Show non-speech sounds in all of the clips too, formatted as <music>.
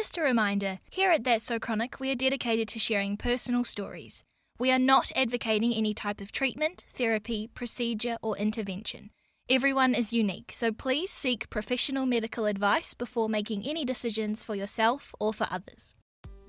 just a reminder here at That's So Chronic, we are dedicated to sharing personal stories. We are not advocating any type of treatment, therapy, procedure, or intervention. Everyone is unique, so please seek professional medical advice before making any decisions for yourself or for others.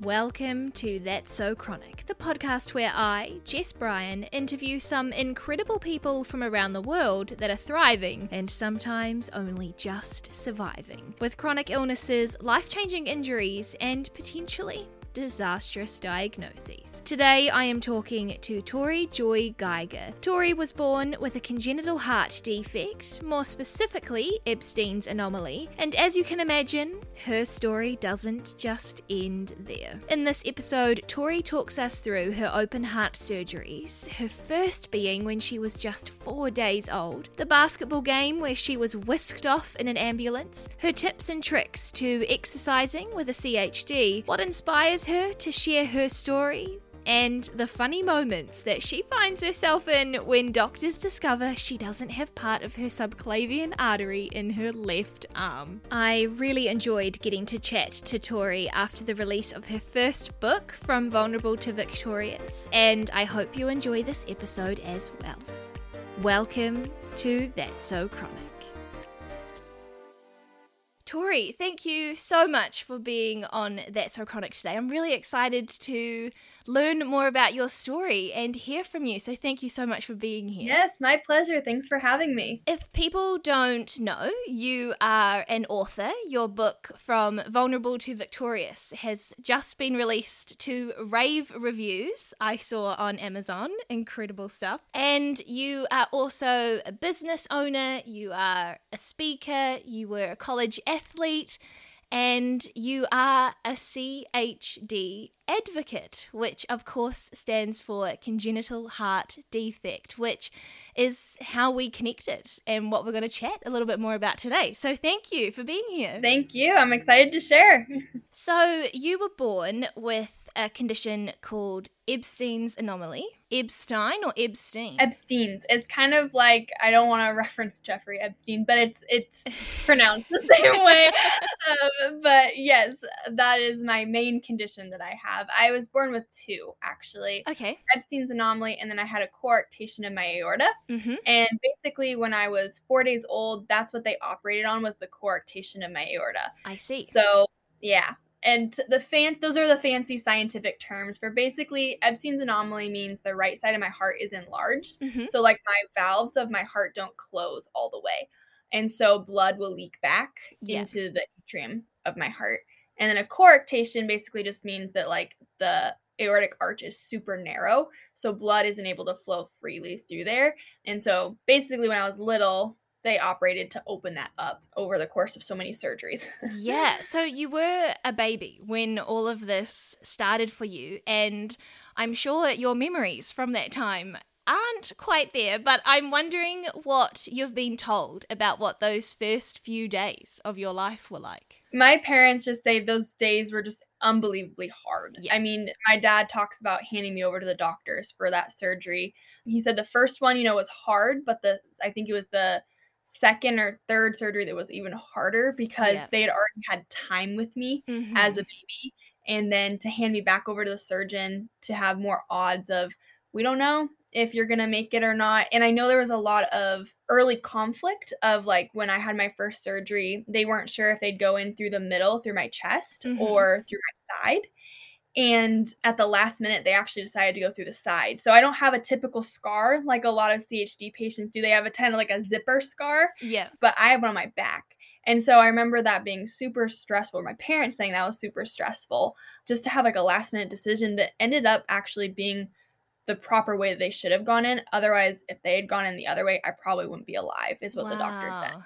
Welcome to That's So Chronic, the podcast where I, Jess Bryan, interview some incredible people from around the world that are thriving and sometimes only just surviving with chronic illnesses, life changing injuries, and potentially disastrous diagnoses. Today I am talking to Tori Joy Geiger. Tori was born with a congenital heart defect, more specifically Ebstein's anomaly, and as you can imagine, her story doesn't just end there. In this episode, Tori talks us through her open heart surgeries, her first being when she was just four days old, the basketball game where she was whisked off in an ambulance, her tips and tricks to exercising with a CHD, what inspires her to share her story and the funny moments that she finds herself in when doctors discover she doesn't have part of her subclavian artery in her left arm. I really enjoyed getting to chat to Tori after the release of her first book, From Vulnerable to Victorious, and I hope you enjoy this episode as well. Welcome to That's So Chronic. Tori, thank you so much for being on That's So Chronic today. I'm really excited to learn more about your story and hear from you. So thank you so much for being here. Yes, my pleasure. Thanks for having me. If people don't know, you are an author. Your book, From Vulnerable to Victorious, has just been released to rave reviews. I saw on Amazon. Incredible stuff. And you are also a business owner, you are a speaker, you were a college athlete and you are a CHD advocate, which of course stands for congenital heart defect, which is how we connected and what we're going to chat a little bit more about today. So thank you for being here. Thank you. I'm excited to share. <laughs> so you were born with a condition called Ebstein's anomaly. Ebstein or Epstein? Epstein's. It's kind of like I don't want to <laughs> reference Jeffrey Epstein, but it's it's <laughs> pronounced the same way. <laughs> Um, but yes, that is my main condition that I have. I was born with two actually. Okay. Ebstein's anomaly, and then I had a coarctation in my aorta. Mm-hmm. And basically, when I was four days old, that's what they operated on was the coarctation in my aorta. I see. So yeah, and the fan those are the fancy scientific terms for basically Ebstein's anomaly means the right side of my heart is enlarged. Mm-hmm. So like my valves of my heart don't close all the way. And so blood will leak back Yeah. into the atrium of my heart. And then a coarctation basically just means that like the aortic arch is super narrow, so blood isn't able to flow freely through there. And so basically when I was little, they operated to open that up over the course of so many surgeries. <laughs> Yeah, so you were a baby when all of this started for you, and I'm sure your memories from that time aren't quite there, but I'm wondering what you've been told about what those first few days of your life were like. my parents just say those days were just unbelievably hard. Yeah. I mean, my dad talks about handing me over to the doctors for that surgery. He said the first one, you know, was hard, but the I think it was the second or third surgery that was even harder because Yeah. they had already had time with me Mhm. as a baby and then to hand me back over to the surgeon to have more odds of we don't know if you're going to make it or not and i know there was a lot of early conflict of like when i had my first surgery they weren't sure if they'd go in through the middle through my chest Mhm. or through my side and at the last minute they actually decided to go through the side so i don't have a typical scar like a lot of chd patients do they have a kind of like a zipper scar yeah. but I have one on my back. And so I remember that being super stressful. My parents saying that was super stressful just to have like a last minute decision that ended up actually being the proper way that they should have gone in. Otherwise, if they had gone in the other way, I probably wouldn't be alive, is what the doctor said.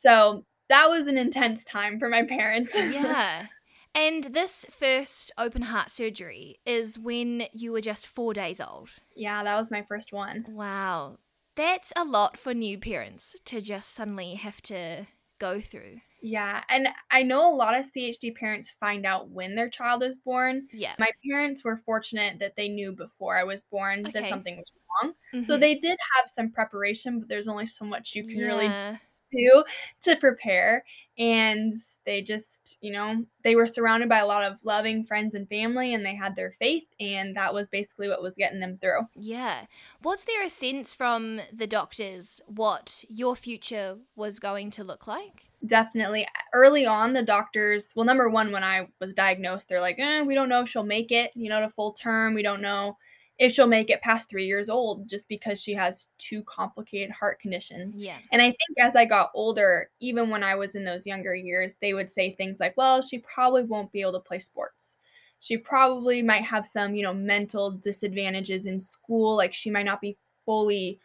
So that was an intense time for my parents. yeah. And this first open heart surgery is when you were just four days old. yeah, that was my first one. Wow. That's a lot for new parents to just suddenly have to go through. Yeah. And I know a lot of CHD parents find out when their child is born. Yeah. My parents were fortunate that they knew before I was born that something was wrong. So Mhm. they did have some preparation, but there's only so much you can really Yeah. Do to prepare. And they just, you know, they were surrounded by a lot of loving friends and family, and they had their faith, and that was basically what was getting them through. Yeah. Was there a sense from the doctors what your future was going to look like? Definitely. Early on, the doctors, well, number one, when I was diagnosed, they're like, eh, we don't know if she'll make it, you know, to full term. We don't know if she'll make it past three years old just because she has two complicated heart conditions. Yeah. And I think as I got older, even when I was in those younger years, they would say things like, well, she probably won't be able to play sports. She probably might have some, you know, mental disadvantages in school. Like she might not be fully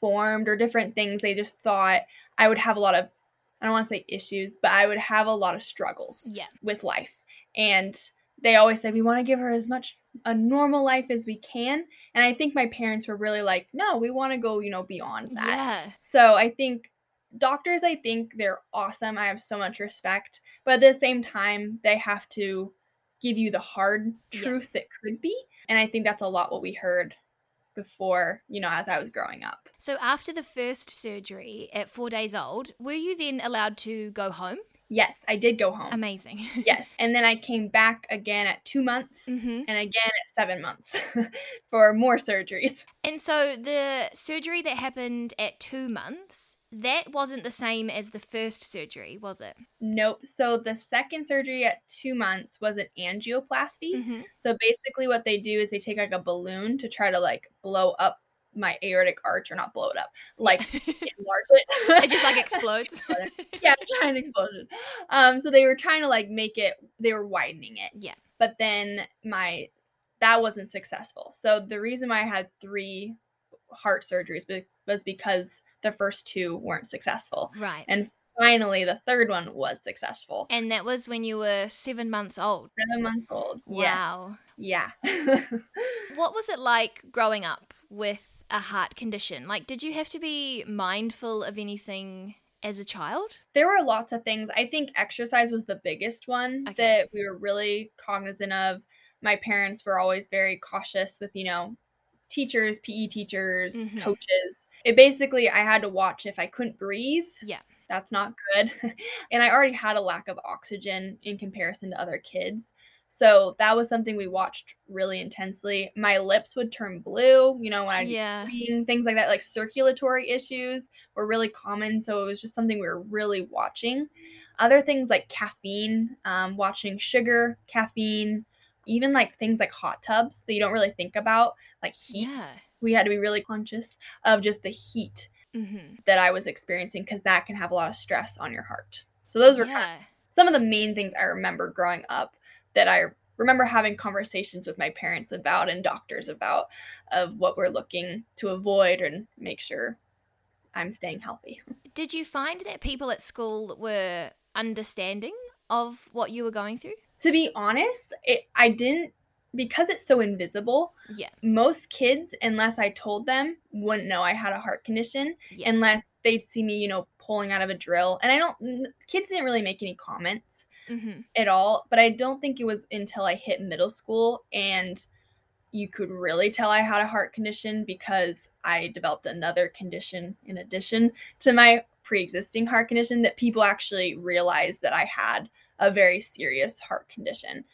formed or different things. They just thought I would have a lot of I don't want to say issues, but I would have a lot of struggles Yeah. with life. And they always said we want to give her as much a normal life as we can. And I think my parents were really like, no, we want to go, you know, beyond that. Yeah. So I think doctors, I think they're awesome. I have so much respect. But at the same time, they have to give you the hard Yeah. truth that could be. And I think that's a lot what we heard before, you know, as I was growing up. So after the first surgery at four days old, were you then allowed to go home? Yes, I did go home. Amazing. yes. <laughs> And then I came back again at two months hmm and again at seven months <laughs> for more surgeries. And so the surgery that happened at two months, that wasn't the same as the first surgery, was it? Nope. So the second surgery at two months was an angioplasty. Mm-hmm. So basically, what they do is they take like a balloon to try to like blow up my aortic arch, or not blow it up, like <laughs> enlarge it. it just like explodes. <laughs> yeah, giant explosion. Um, so they were trying to like make it. They were widening it. Yeah. But then my that wasn't successful. So the reason why I had three heart surgeries be- was because the first two weren't successful, right. and finally the third one was successful. And that was when you were seven months old. Seven months old. Yes. Wow. Yeah. <laughs> What was it like growing up with a heart condition? Like, did you have to be mindful of anything as a child? there were lots of things. I think exercise was the biggest one Okay. that we were really cognizant of. My parents were always very cautious with, you know, teachers, PE teachers, Mhm. coaches. It basically, I had to watch if I couldn't breathe. Yeah. That's not good. <laughs> and I already had a lack of oxygen in comparison to other kids. So that was something we watched really intensely. My lips would turn blue, you know, when I'd Yeah. things like that. Like circulatory issues were really common. So it was just something we were really watching. Other things like caffeine, um, watching sugar, caffeine, even like things like hot tubs that you don't really think about, like heat. Yeah. We had to be really conscious of just the heat Mm-hmm. that I was experiencing because that can have a lot of stress on your heart. So those were kind of some of the main things I remember growing up that I remember having conversations with my parents about and doctors about of what we're looking to avoid and make sure I'm staying healthy. Did you find that people at school were understanding of what you were going through? To be honest, it I didn't because it's so invisible. Yeah. Most kids, unless I told them, wouldn't know I had a heart condition Yeah. unless they'd see me, you know, pulling out of a drill. And I don't kids didn't really make any comments. mm-hmm. at all. But I don't think it was until I hit middle school and you could really tell I had a heart condition because I developed another condition in addition to my pre existing heart condition that people actually realized that I had a very serious heart condition.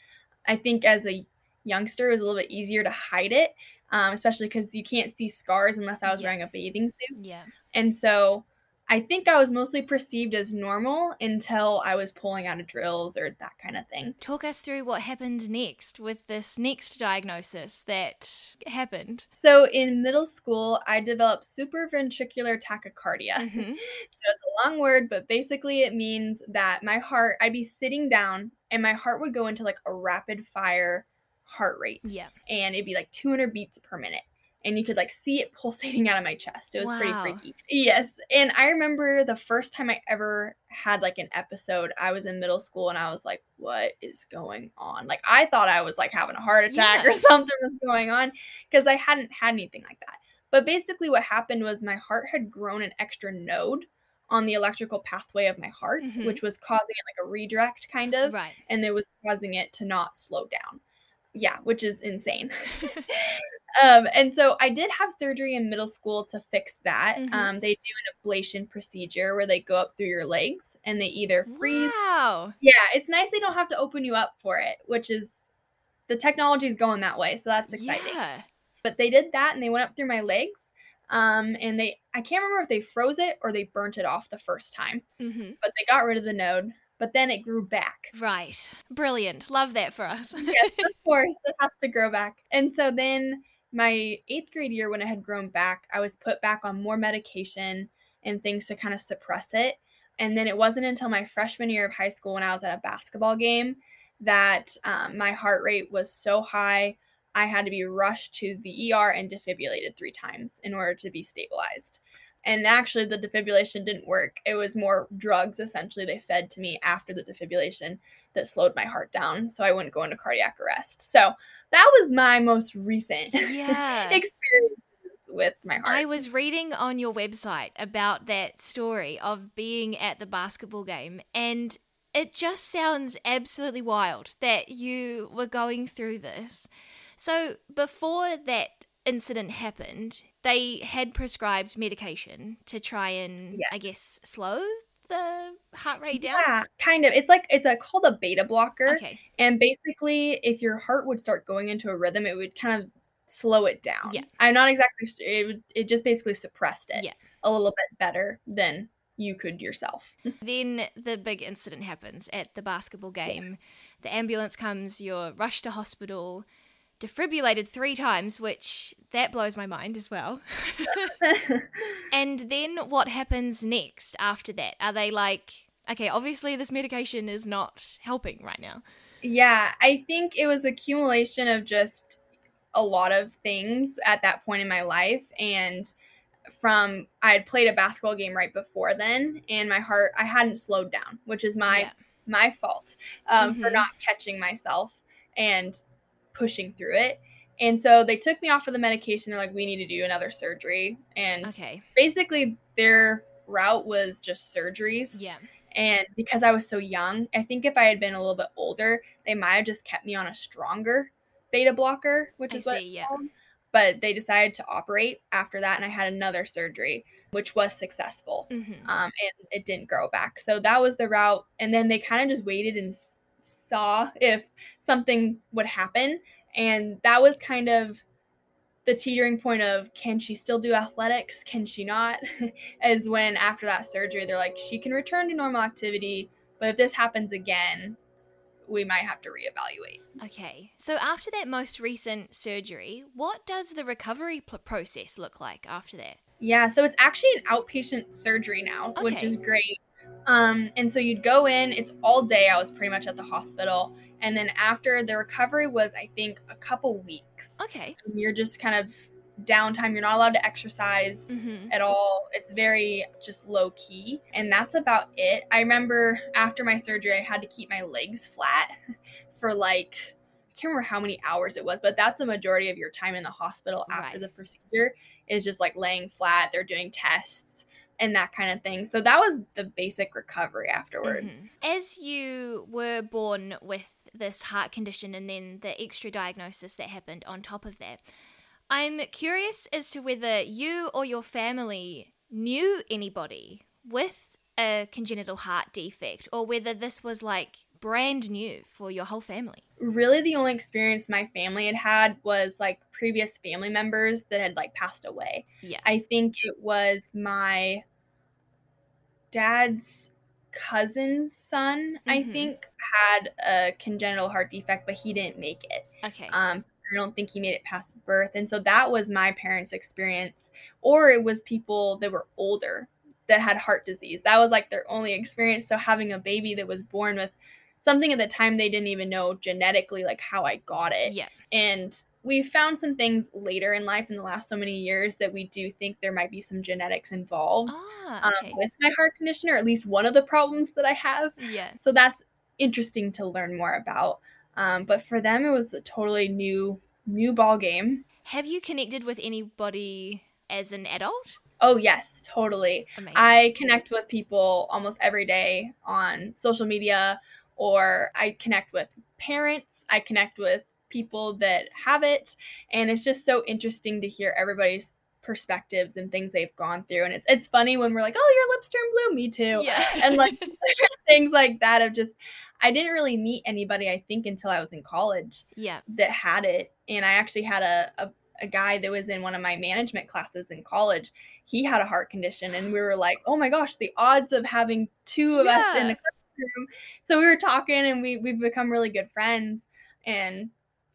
I think as a youngster, it was a little bit easier to hide it, um, especially because you can't see scars unless I was Yeah. wearing a bathing suit. Yeah. And so I think I was mostly perceived as normal until I was pulling out of drills or that kind of thing. Talk us through what happened next with this next diagnosis that happened. So in middle school, I developed supraventricular tachycardia. <laughs> hmm So it's a long word, but basically it means that my heart, I'd be sitting down and my heart would go into like a rapid fire heart rate. Yeah. And it'd be like 200 beats per minute. And you could like see it pulsating <laughs> out of my chest. It was Wow. pretty freaky. Yes. And I remember the first time I ever had like an episode, I was in middle school and I was like, what is going on? Like I thought I was like having a heart attack Yeah. or something was going on because I hadn't had anything like that. But basically, what happened was my heart had grown an extra node on the electrical pathway of my heart, Mhm. which was causing it like a redirect kind of, Right. and it was causing it to not slow down. Yeah, which is insane. <laughs> <laughs> Um, and so I did have surgery in middle school to fix that. Mhm. Um, they do an ablation procedure where they go up through your legs and they either freeze. Wow. Yeah, it's nice they don't have to open you up for it, which is the technology is going that way, so that's exciting. Yeah. But they did that and they went up through my legs. Um, and they I can't remember if they froze it or they burnt it off the first time, hmm but they got rid of the node. But then it grew back. Right. Brilliant. Love that for us. <laughs> yes, of <laughs> course, it has to grow back. And so then my eighth grade year, when it had grown back, I was put back on more medication and things to kind of suppress it. And then it wasn't until my freshman year of high school when I was at a basketball game that um, my heart rate was so high. I had to be rushed to the ER and defibrillated three times in order to be stabilized. And actually, the defibrillation didn't work. It was more drugs, essentially, they fed to me after the defibrillation that slowed my heart down so I wouldn't go into cardiac arrest. So that was my most recent <laughs> yeah. experience with my heart. I was reading on your website about that story of being at the basketball game, and it just sounds absolutely wild that you were going through this. So, before that incident happened, they had prescribed medication to try and. I guess, slow the heart rate down. yeah, kind of. It's like it's a called a beta blocker. Okay. And basically, if your heart would start going into a rhythm, it would kind of slow it down. Yeah. I'm not exactly sure. It, would, it just basically suppressed it Yeah. a little bit better than you could yourself. <laughs> Then the big incident happens at the basketball game. The ambulance comes, you're rushed to hospital, defibrillated three times, which that blows my mind as well. <laughs> and then what happens next after that? Are they like, okay, obviously this medication is not helping right now. yeah, I think it was accumulation of just a lot of things at that point in my life. And from I had played a basketball game right before then, and my heart I hadn't slowed down, which is my Yeah. my fault um, for Mhm. not catching myself and pushing through it. And so they took me off of the medication. They're like, we need to do another surgery. And Okay. basically, their route was just surgeries. Yeah. And because I was so young, I think if I had been a little bit older, they might have just kept me on a stronger beta blocker, which I is what see, yeah. called. But they decided to operate after that, and I had another surgery, which was successful hmm um, and it didn't grow back. So that was the route. And then they kind of just waited and saw if something would happen. And that was kind of the teetering point of can she still do athletics? Can she not? <laughs> Is when after that surgery, they're like, she can return to normal activity. But if this happens again, we might have to reevaluate. Okay. So after that most recent surgery, what does the recovery pl- process look like after that? Yeah, so it's actually an outpatient surgery now, which is great. Um, and so you'd go in, it's all day. I was pretty much at the hospital. And then after the recovery was, I think, a couple weeks. Okay. And You're just kind of downtime. You're not allowed to exercise hmm at all. It's very just low key. And that's about it. I remember after my surgery, I had to keep my legs flat <laughs> for like, can't remember how many hours it was, but that's the majority of your time in the hospital after Right. the procedure is just like laying flat. They're doing tests and that kind of thing. So that was the basic recovery afterwards. Mhm. As you were born with this heart condition and then the extra diagnosis that happened on top of that, I'm curious as to whether you or your family knew anybody with a congenital heart defect or whether this was like brand new for your whole family. Really, the only experience my family had had was like previous family members that had like passed away. Yeah. I think it was my dad's cousin's son, I Mhm. think, had a congenital heart defect, but he didn't make it. Okay. Um, I don't think he made it past birth. And so that was my parents' experience. Or it was people that were older that had heart disease. That was like their only experience. So having a baby that was born with something at the time they didn't even know genetically, like how I got it. yeah. And we found some things later in life in the last so many years that we do think there might be some genetics involved Ah, um, with my heart condition, or at least one of the problems that I have. yeah. So that's interesting to learn more about. Um, but for them, it was a totally new new ball game. Have you connected with anybody as an adult? Oh yes, totally. Amazing. I connect with people almost every day on social media, or I connect with parents. I connect with people that have it. And it's just so interesting to hear everybody's perspectives and things they've gone through. And it's it's funny when we're like, oh, your lips turn blue, me too. Yeah. <laughs> And like <laughs> things like that of just I didn't really meet anybody, I think, until I was in college yeah. that had it. And I actually had a, a, a guy that was in one of my management classes in college. He had a heart condition, and we were like, oh my gosh, the odds of having two of us in Yeah. a So we were talking, and we, we've become really good friends. And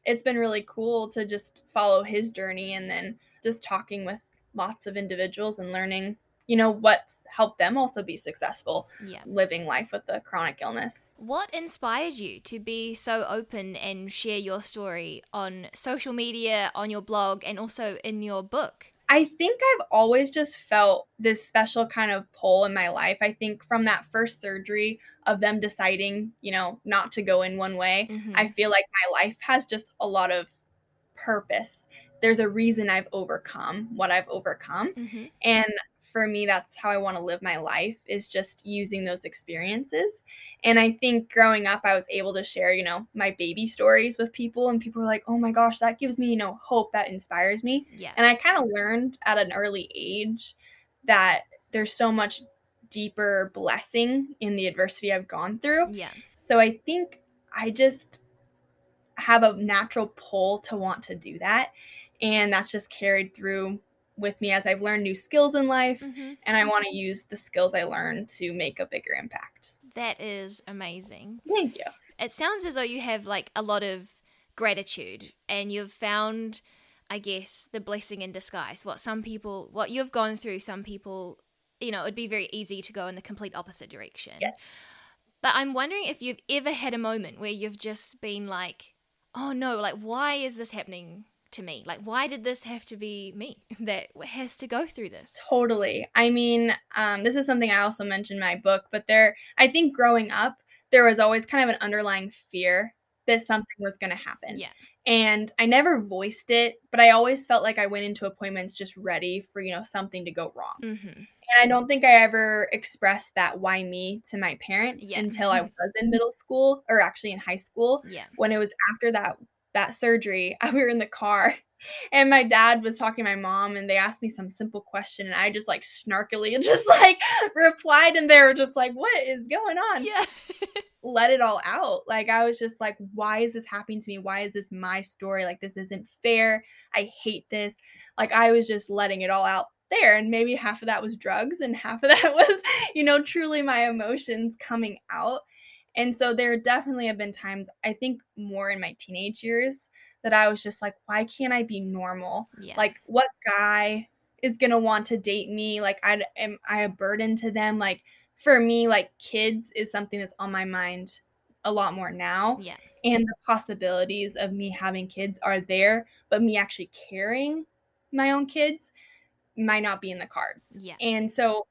it's been really cool to just follow his journey and then just talking with lots of individuals and learning, you know, what's helped them also be successful Yeah. living life with a chronic illness. What inspired you to be so open and share your story on social media, on your blog, and also in your book? I think I've always just felt this special kind of pull in my life. I think from that first surgery of them deciding, you know, not to go in one way, Mhm. I feel like my life has just a lot of purpose. There's a reason I've overcome what I've overcome. Mhm. And for me, that's how I want to live my life is just using those experiences. And I think growing up, I was able to share, you know, my baby stories with people, and people were like, oh my gosh, that gives me, you know, hope that inspires me. Yeah. And I kind of learned at an early age that there's so much deeper blessing in the adversity I've gone through. Yeah. So I think I just have a natural pull to want to do that. And that's just carried through with me as I've learned new skills in life. Mhm. And I want to use the skills I learned to make a bigger impact. That is amazing. Thank you. It sounds as though you have like a lot of gratitude and you've found, I guess, the blessing in disguise. What some people, what you've gone through, some people, you know, it'd be very easy to go in the complete opposite direction. Yeah. But I'm wondering if you've ever had a moment where you've just been like, oh no, like, why is this happening to me? Like, why did this have to be me <laughs> that has to go through this? Totally. I mean, um, this is something I also mentioned in my book, but there, I think growing up, there was always kind of an underlying fear that something was going to happen. Yeah. And I never voiced it, but I always felt like I went into appointments just ready for, you know, something to go wrong. Mm-hmm. And I don't think I ever expressed that why me to my parents Yeah. until I was in middle school or actually in high school Yeah. when it was after that that surgery <laughs> we were in the car and my dad was talking to my mom and they asked me some simple question and i just like snarkily and <laughs> just like replied and they were just like what is going on? Yeah. <laughs> let it all out. Like i was just like why is this happening to me? Why is this my story? Like this isn't fair. I hate this. Like i was just letting it all out there and maybe half of that was drugs and half of that was you know truly my emotions coming out and so there definitely have been times i think more in my teenage years that i was just like why can't i be normal yeah. like what guy is gonna want to date me like i am i a burden to them like for me like kids is something that's on my mind a lot more now yeah. and the possibilities of me having kids are there but me actually carrying my own kids might not be in the cards Yeah. and so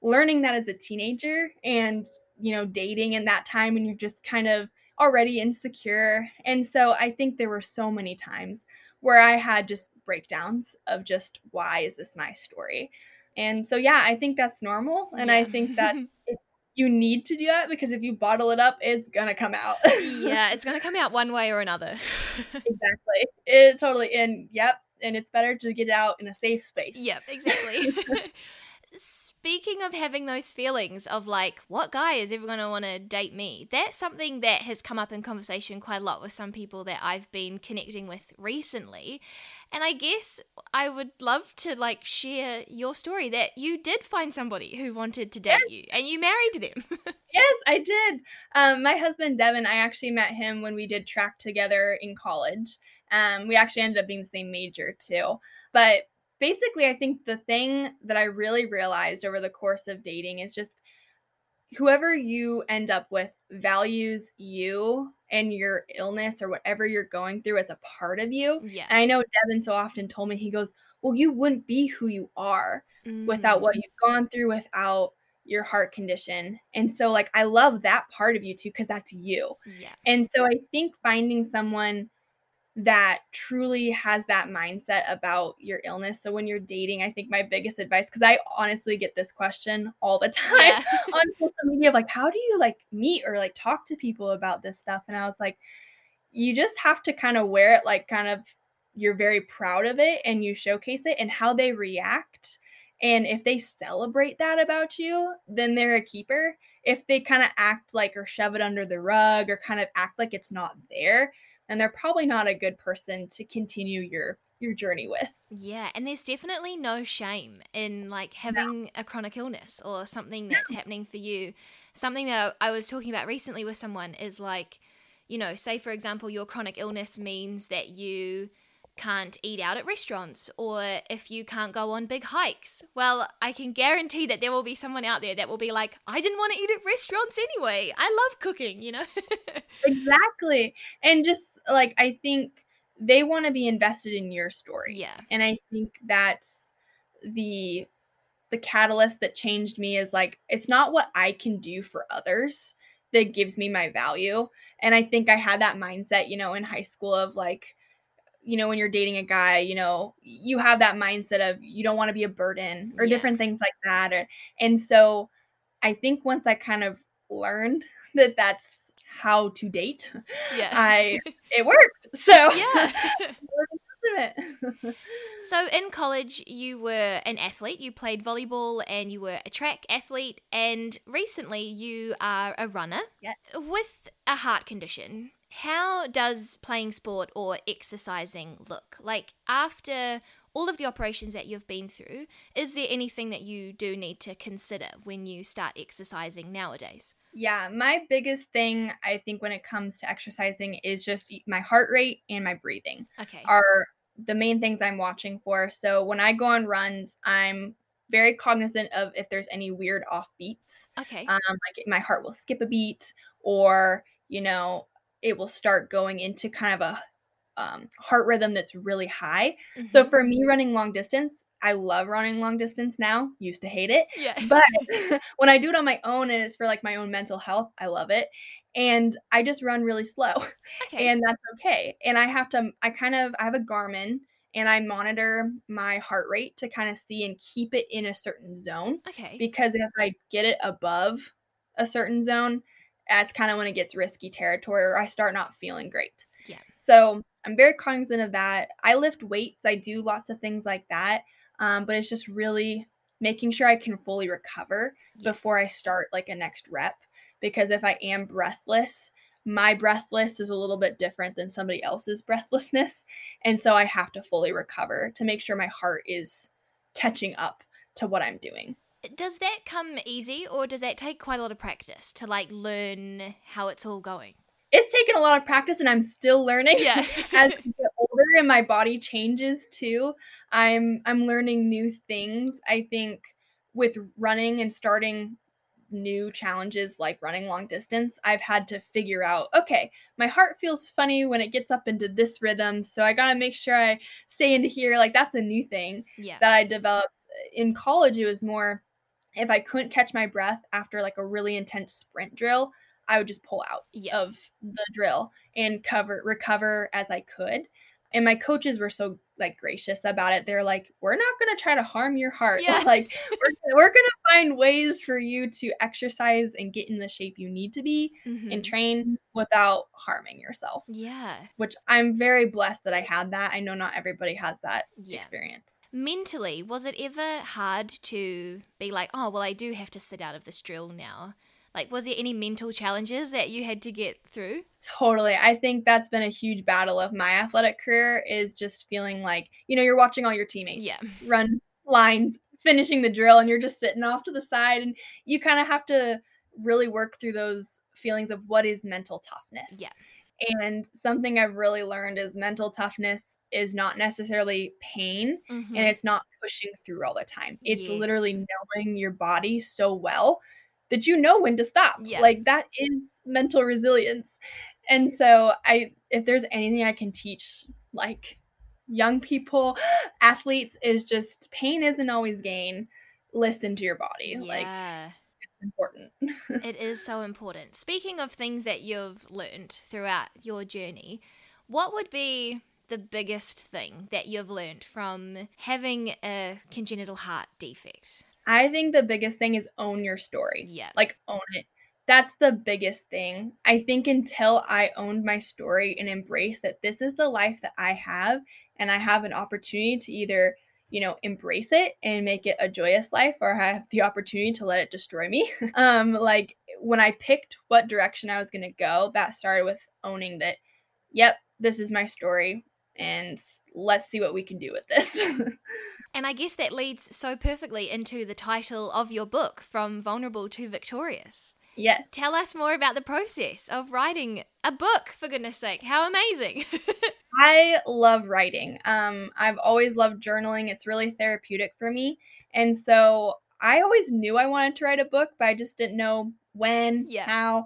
learning that as a teenager and you know dating in that time and you're just kind of already insecure. And so i think there were so many times where i had just breakdowns of just why is this my story? And so yeah i think that's normal and i think that <laughs> you need to do that because if you bottle it up it's gonna come out. <laughs> Yeah, it's going to come out one way or another. <laughs> exactly. It totally and yep and it's better to get it out in a safe space. Yep, exactly. Speaking of having those feelings of like, what guy is ever going to want to date me? That's something that has come up in conversation quite a lot with some people that I've been connecting with recently. And I guess I would love to like share your story that you did find somebody who wanted to date you and you married them. <laughs> Yes, I did. Um, my husband Devin, I actually met him when we did track together in college. Um, we actually ended up being the same major too. But basically, I think the thing that I really realized over the course of dating is just whoever you end up with values you and your illness or whatever you're going through as a part of you. yeah. And I know Devin so often told me, he goes, Well, you wouldn't be who you are without what Mm, you've gone through, without your heart condition. And so, like, I love that part of you too, because that's you. Yeah. And so, I think finding someone that truly has that mindset about your illness. So, when you're dating, I think my biggest advice, because I honestly get this question all the <laughs> time Yeah. <laughs> on social media of like, how do you like meet or like talk to people about this stuff? And I was like, you just have to kind of wear it like kind of you're very proud of it and you showcase it and how they react and if they celebrate that about you, then they're a keeper. If they kind of act like or shove it under the rug or kind of act like it's not there, then they're probably not a good person to continue your your journey with. Yeah, and there's definitely no shame in like having no. a chronic illness or something that's no. happening for you. Something that I was talking about recently with someone is like, you know, say for example your chronic illness means that you can't eat out at restaurants or if you can't go on big hikes. Well, I can guarantee that there will be someone out there that will be like, I didn't want to eat at restaurants anyway. I love cooking, you know? <laughs> exactly. And just like, I think they want to be invested in your story. Yeah. And I think that's the the catalyst that changed me is like it's not what I can do for others that gives me my value. And I think I had that mindset, you know, in high school of like you know, when you're dating a guy, you know, you have that mindset of you don't want to be a burden or yeah. different things like that. Or, and so I think once I kind of learned <laughs> that that's how to date, yeah. I <laughs> it worked. So yeah. <laughs> <laughs> so in college you were an athlete you played volleyball and you were a track athlete and recently you are a runner with a heart condition how does playing sport or exercising look? Like after all of the operations that you've been through, is there anything that you do need to consider when you start exercising nowadays? Yeah, my biggest thing I think when it comes to exercising is just my heart rate and my breathing. Okay. Are the main things I'm watching for. So when I go on runs, I'm very cognizant of if there's any weird off beats. Okay. Um, like my heart will skip a beat or, you know, it will start going into kind of a um, heart rhythm that's really high. Mm-hmm. So for me, running long distance, I love running long distance now. Used to hate it. Yeah. But <laughs> <laughs> when I do it on my own and it's for like my own mental health, I love it. And I just run really slow. <laughs> Okay. And that's okay. And I have to, I kind of, I have a Garmin and I monitor my heart rate to kind of see and keep it in a certain zone. Okay. Because if I get it above a certain zone, that's kind of when it gets risky territory or I start not feeling great. Yeah. So I'm very cognizant of that. I lift weights, I do lots of things like that. Um, but it's just really making sure I can fully recover before I start like a next rep. Because if I am breathless, my breathless is a little bit different than somebody else's <laughs> breathlessness. And so I have to fully recover to make sure my heart is catching up to what I'm doing does that come easy or does that take quite a lot of practice to like learn how it's all going? It's taken a lot of practice and I'm still learning. Yeah. <laughs> As I get older and my body changes too, I'm I'm learning new things. I think with running and starting new challenges like running long distance, I've had to figure out okay, my heart feels funny when it gets up into this rhythm. So I got to make sure I stay into here. Like that's a new thing yeah. that I developed eh, in college. It was more if I couldn't catch my breath after like a really intense sprint drill, I would just pull out yeah. of the drill and cover recover as I could. And my coaches were so like gracious about it. They're like, "We're not going to try to harm your heart. Yeah. <laughs> like we're, we're going to find ways for you to exercise and get in the shape you need to be mm-hmm. and train without harming yourself." Yeah. Which I'm very blessed that I had that. I know not everybody has that yeah. experience mentally, was it ever hard to be like, oh, well, I do have to sit out of this drill now? Like, was there any mental challenges that you had to get through? Totally. I think that's been a huge battle of my athletic career is just feeling like, you know, you're watching all your teammates yeah. run lines, finishing the drill, and you're just sitting off to the side. And you kind of have to really work through those feelings of what is mental toughness. Yeah. And something I've really learned is mental toughness is not necessarily pain mm-hmm. and it's not pushing through all the time. It's yes. literally knowing your body so well that you know when to stop. Yeah. Like that is mental resilience. And so I if there's anything I can teach like young people, <gasps> athletes is just pain isn't always gain. Listen to your body. Yeah. Like important. <laughs> it is so important. Speaking of things that you've learned throughout your journey, what would be the biggest thing that you've learned from having a congenital heart defect? I think the biggest thing is own your story. Yeah. Like own it. that's the biggest thing. I think until I owned my story and embraced that this is the life that I have and I have an opportunity to either, you know, embrace it and make it a joyous life or I have the opportunity to let it destroy me. <laughs> um like when I picked what direction I was going to go, that started with owning that yep, this is my story and let's see what we can do with this. <laughs> and I guess that leads so perfectly into the title of your book, From Vulnerable to Victorious. Yeah. Tell us more about the process of writing a book, for goodness sake. How amazing. <laughs> I love writing. Um, I've always loved journaling. It's really therapeutic for me. And so I always knew I wanted to write a book, but I just didn't know when, yeah. how,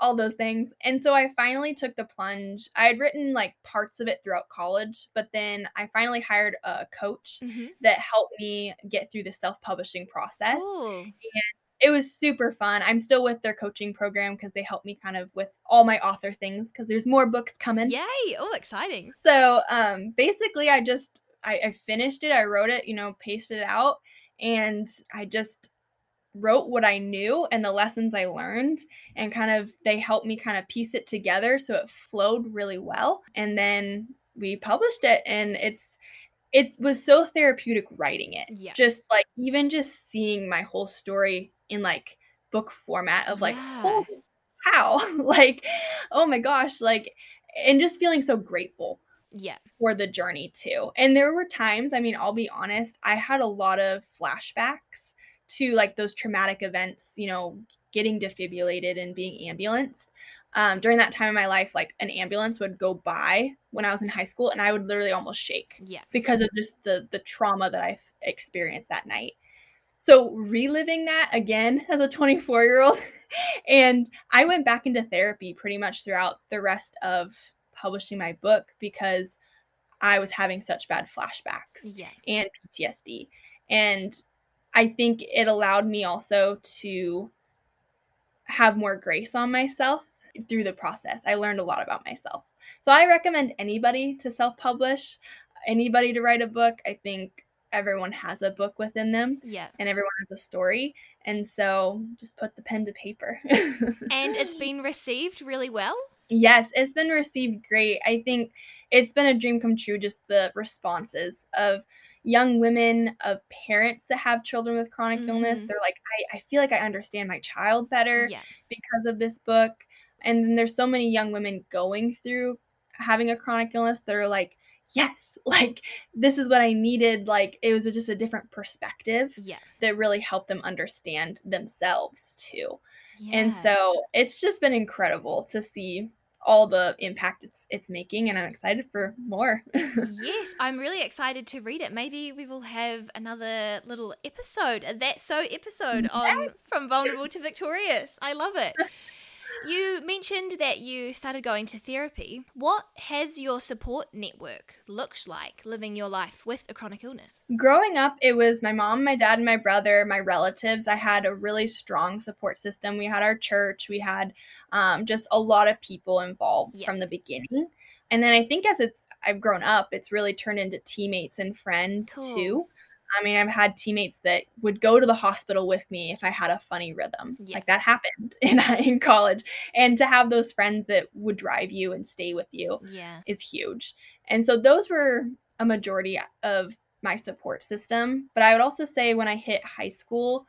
all those things. And so I finally took the plunge. I had written like parts of it throughout college, but then I finally hired a coach mm-hmm. that helped me get through the self publishing process. Cool. And it was super fun. I'm still with their coaching program because they help me kind of with all my author things because there's more books coming. Yay! Oh, exciting. So um basically I just I, I finished it, I wrote it, you know, pasted it out, and I just wrote what I knew and the lessons I learned and kind of they helped me kind of piece it together so it flowed really well. And then we published it and it's it was so therapeutic writing it. Yeah. Just like even just seeing my whole story in like book format of like, yeah. oh, how? <laughs> like, oh my gosh, like, and just feeling so grateful. Yeah. For the journey too. And there were times, I mean, I'll be honest, I had a lot of flashbacks to like those traumatic events, you know, getting defibrillated and being ambulanced. Um, during that time of my life, like an ambulance would go by when I was in high school, and I would literally almost shake. Yeah. Because of just the the trauma that I experienced that night. So reliving that again as a 24 year old, <laughs> and I went back into therapy pretty much throughout the rest of publishing my book because I was having such bad flashbacks yeah. and PTSD. And I think it allowed me also to have more grace on myself through the process. I learned a lot about myself. So I recommend anybody to self publish, anybody to write a book. I think everyone has a book within them. Yeah. And everyone has a story. And so just put the pen to paper. <laughs> and it's been received really well? Yes, it's been received great. I think it's been a dream come true, just the responses of young women, of parents that have children with chronic mm-hmm. illness. They're like, I, I feel like I understand my child better yeah. because of this book. And then there's so many young women going through having a chronic illness that are like, yes, <laughs> like this is what I needed. Like it was just a different perspective yeah. that really helped them understand themselves too. Yeah. And so it's just been incredible to see all the impact it's it's making and I'm excited for more. <laughs> yes, I'm really excited to read it. Maybe we will have another little episode, a that so episode on from vulnerable to victorious. I love it. You mentioned that you started going to therapy. What has your support network looked like living your life with a chronic illness? Growing up, it was my mom, my dad, and my brother, my relatives. I had a really strong support system. We had our church, we had um, just a lot of people involved yeah. from the beginning. And then I think as it's I've grown up, it's really turned into teammates and friends cool. too. I mean, I've had teammates that would go to the hospital with me if I had a funny rhythm. Yeah. Like that happened <laughs> in in college. And to have those friends that would drive you and stay with you yeah. is huge. And so those were a majority of my support system. But I would also say when I hit high school,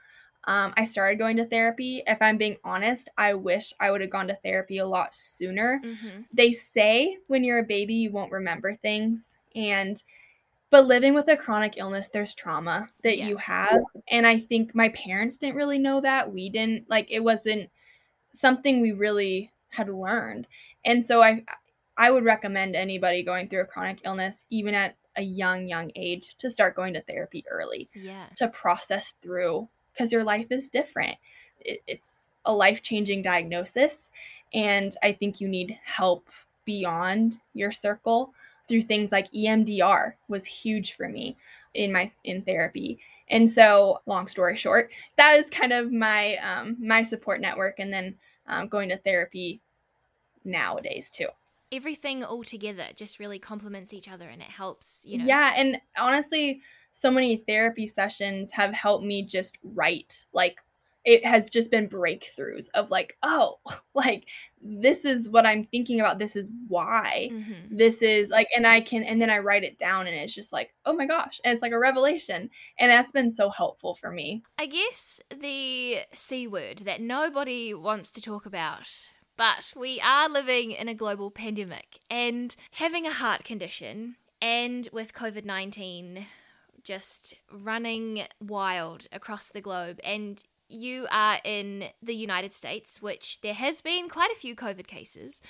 um, I started going to therapy. If I'm being honest, I wish I would have gone to therapy a lot sooner. Mm-hmm. They say when you're a baby, you won't remember things. And but living with a chronic illness there's trauma that yeah. you have and i think my parents didn't really know that. We didn't like it wasn't something we really had learned. And so i i would recommend anybody going through a chronic illness even at a young young age to start going to therapy early yeah. to process through because your life is different. It, it's a life-changing diagnosis and i think you need help beyond your circle through things like EMDR was huge for me in my in therapy. And so, long story short, that is kind of my um, my support network, and then um, going to therapy nowadays too. Everything all together just really complements each other, and it helps. You know. Yeah, and honestly, so many therapy sessions have helped me just write like it has just been breakthroughs of like, oh, <laughs> like this is what I'm thinking about. This is why. Mm-hmm. This is like, and I can, and then I write it down and it's just like, oh my gosh. And it's like a revelation. And that's been so helpful for me. I guess the C word that nobody wants to talk about. But we are living in a global pandemic and having a heart condition, and with COVID 19 just running wild across the globe, and you are in the United States, which there has been quite a few COVID cases.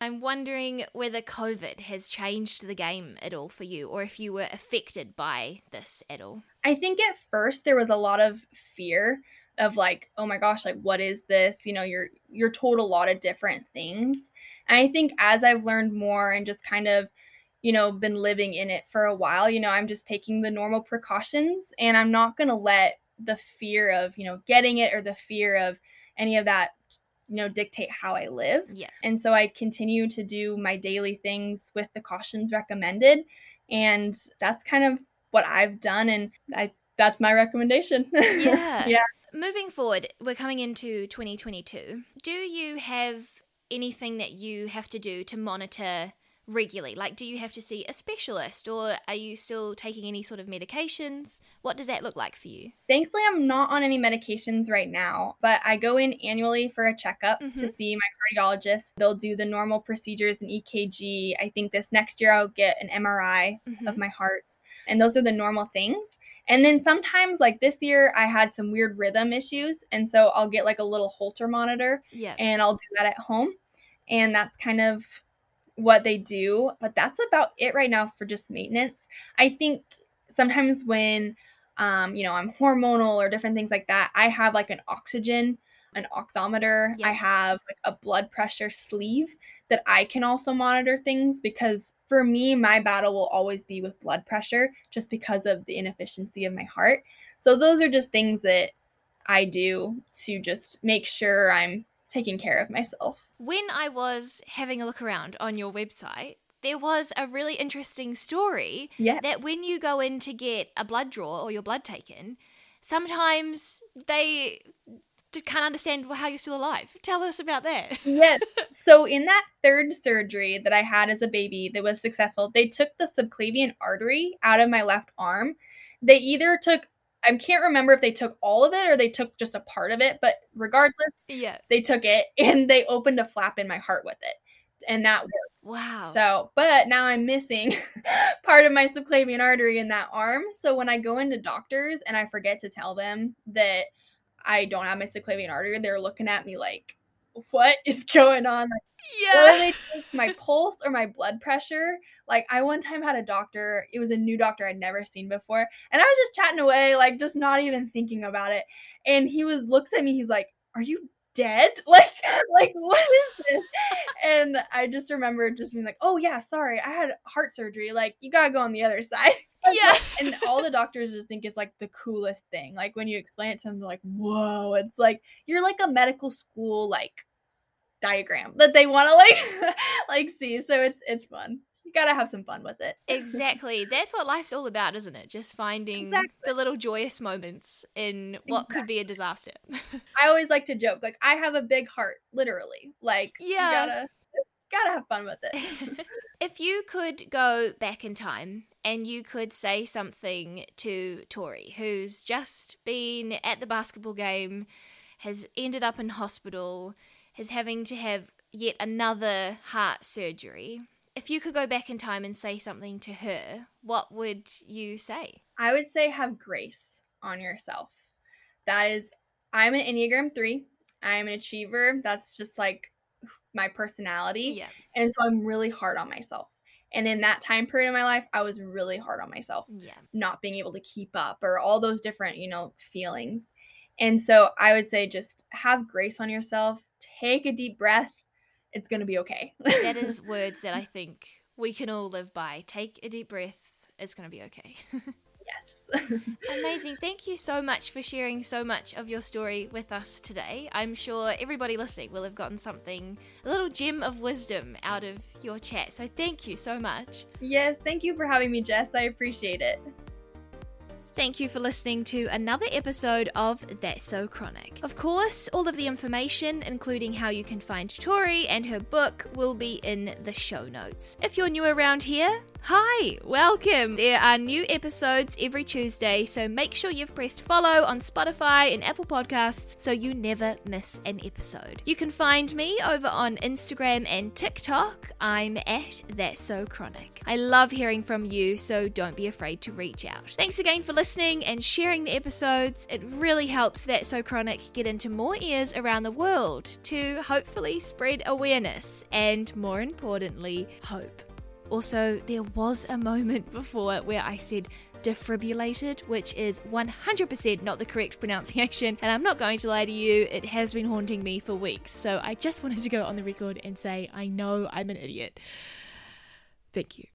I'm wondering whether COVID has changed the game at all for you, or if you were affected by this at all. I think at first there was a lot of fear of like, oh my gosh, like what is this? You know, you're you're told a lot of different things. And I think as I've learned more and just kind of you know, been living in it for a while, you know, I'm just taking the normal precautions and I'm not going to let the fear of, you know, getting it or the fear of any of that, you know, dictate how I live. Yeah. And so I continue to do my daily things with the cautions recommended. And that's kind of what I've done. And I, that's my recommendation. Yeah. <laughs> yeah. Moving forward, we're coming into 2022. Do you have anything that you have to do to monitor regularly? Like, do you have to see a specialist or are you still taking any sort of medications? What does that look like for you? Thankfully, I'm not on any medications right now, but I go in annually for a checkup to Mhm. see my cardiologist. They'll do the normal procedures and EKG. I think this next year I'll get an MRI of Mhm. my heart. And those are the normal things. And then sometimes, like this year, I had some weird rhythm issues. And so I'll get like a little Holter monitor Yeah. and I'll do that at home. And that's kind of what they do. But that's about it right now for just maintenance. I think sometimes when, um, you know, I'm hormonal or different things like that, I have like an oxygen, an oximeter. Yeah. I have like a blood pressure sleeve that I can also monitor things because for me, my battle will always be with blood pressure just because of the inefficiency of my heart. So those are just things that I do to just make sure I'm taking care of myself. When I was having a look around on your website, there was a really interesting story Yeah. that when you go in to get a blood draw or your blood taken, sometimes they can't understand how you're still alive. Tell us about that. Yes. <laughs> So in that third surgery that I had as a baby that was successful, they took the subclavian artery out of my left arm. They either took I can't remember if they took all of it or they took just a part of it, but regardless, Yeah. they took it <laughs> and they opened a flap in my heart with it. And that worked. Wow. So, but now I'm missing <laughs> part of my subclavian artery in that arm. So when I go into doctors and I forget to tell them that I don't have my subclavian artery, they're looking at me like, what is <laughs> going on? Like, or they take my pulse or my blood pressure. Like I one time had a doctor, it was a new doctor I'd never seen before, and I was just chatting away, like just not even thinking about it. And he was looks at me, he's like, Are you dead? <laughs> Like, like what is this? and I just remember just being like, Oh yeah, sorry, I had heart surgery. Like, you gotta go on the other <laughs> side. Yeah. and all the doctors just think it's like the coolest thing. Like when you explain it to them, they're like, "Whoa!" It's like you're like a medical school like diagram that they want to like <laughs> like see. So it's it's fun. You gotta have some fun with it. <laughs> Exactly. That's what life's all about, isn't it? Just finding Exactly. the little joyous moments in what could be a disaster. <laughs> I always like to joke like I have a big heart, literally. Like Yeah. you gotta gotta have fun with it. if you could go back in time and you could say something to Tori, who's just been at the basketball game, has ended up in hospital, is having to have yet another heart surgery. If you could go back in time and say something to her, what would you say? I would say have grace on yourself. That is, I'm an Enneagram 3. I'm an achiever. That's just like my personality. Yeah. And so I'm really hard on myself. And in that time period of my life, I was really hard on myself, Yeah. not being able to keep up or all those different, you know, feelings. And so I would say just have grace on yourself, take a deep breath. It's going to be okay. That is <laughs> words that I think we can all live by. Take a deep breath. It's going to be okay. <laughs> yes. Amazing. Thank you so much for sharing so much of your story with us today. I'm sure everybody listening will have gotten something, a little gem of wisdom out of your chat. So thank you so much. yes. Thank you for having me, Jess. I appreciate it. Thank you for listening to another episode of That's So Chronic. Of course, all of the information, including how you can find Tori and her book, will be in the show notes. If you're new around here, Hi, welcome. There are new episodes every Tuesday, so make sure you've pressed follow on Spotify and Apple Podcasts so you never miss an episode. You can find me over on Instagram and TikTok. I'm at That's So Chronic. I love hearing from you, so don't be afraid to reach out. Thanks again for listening and sharing the episodes. It really helps That's So Chronic get into more ears around the world to hopefully spread awareness and, more importantly, hope. Also, there was a moment <laughs> before where I said defibrillated, which is 100% not the correct pronunciation, and I'm not going to lie to you, it has been haunting me for weeks. So I just wanted to go on the record and say, I know I'm an idiot. Thank you.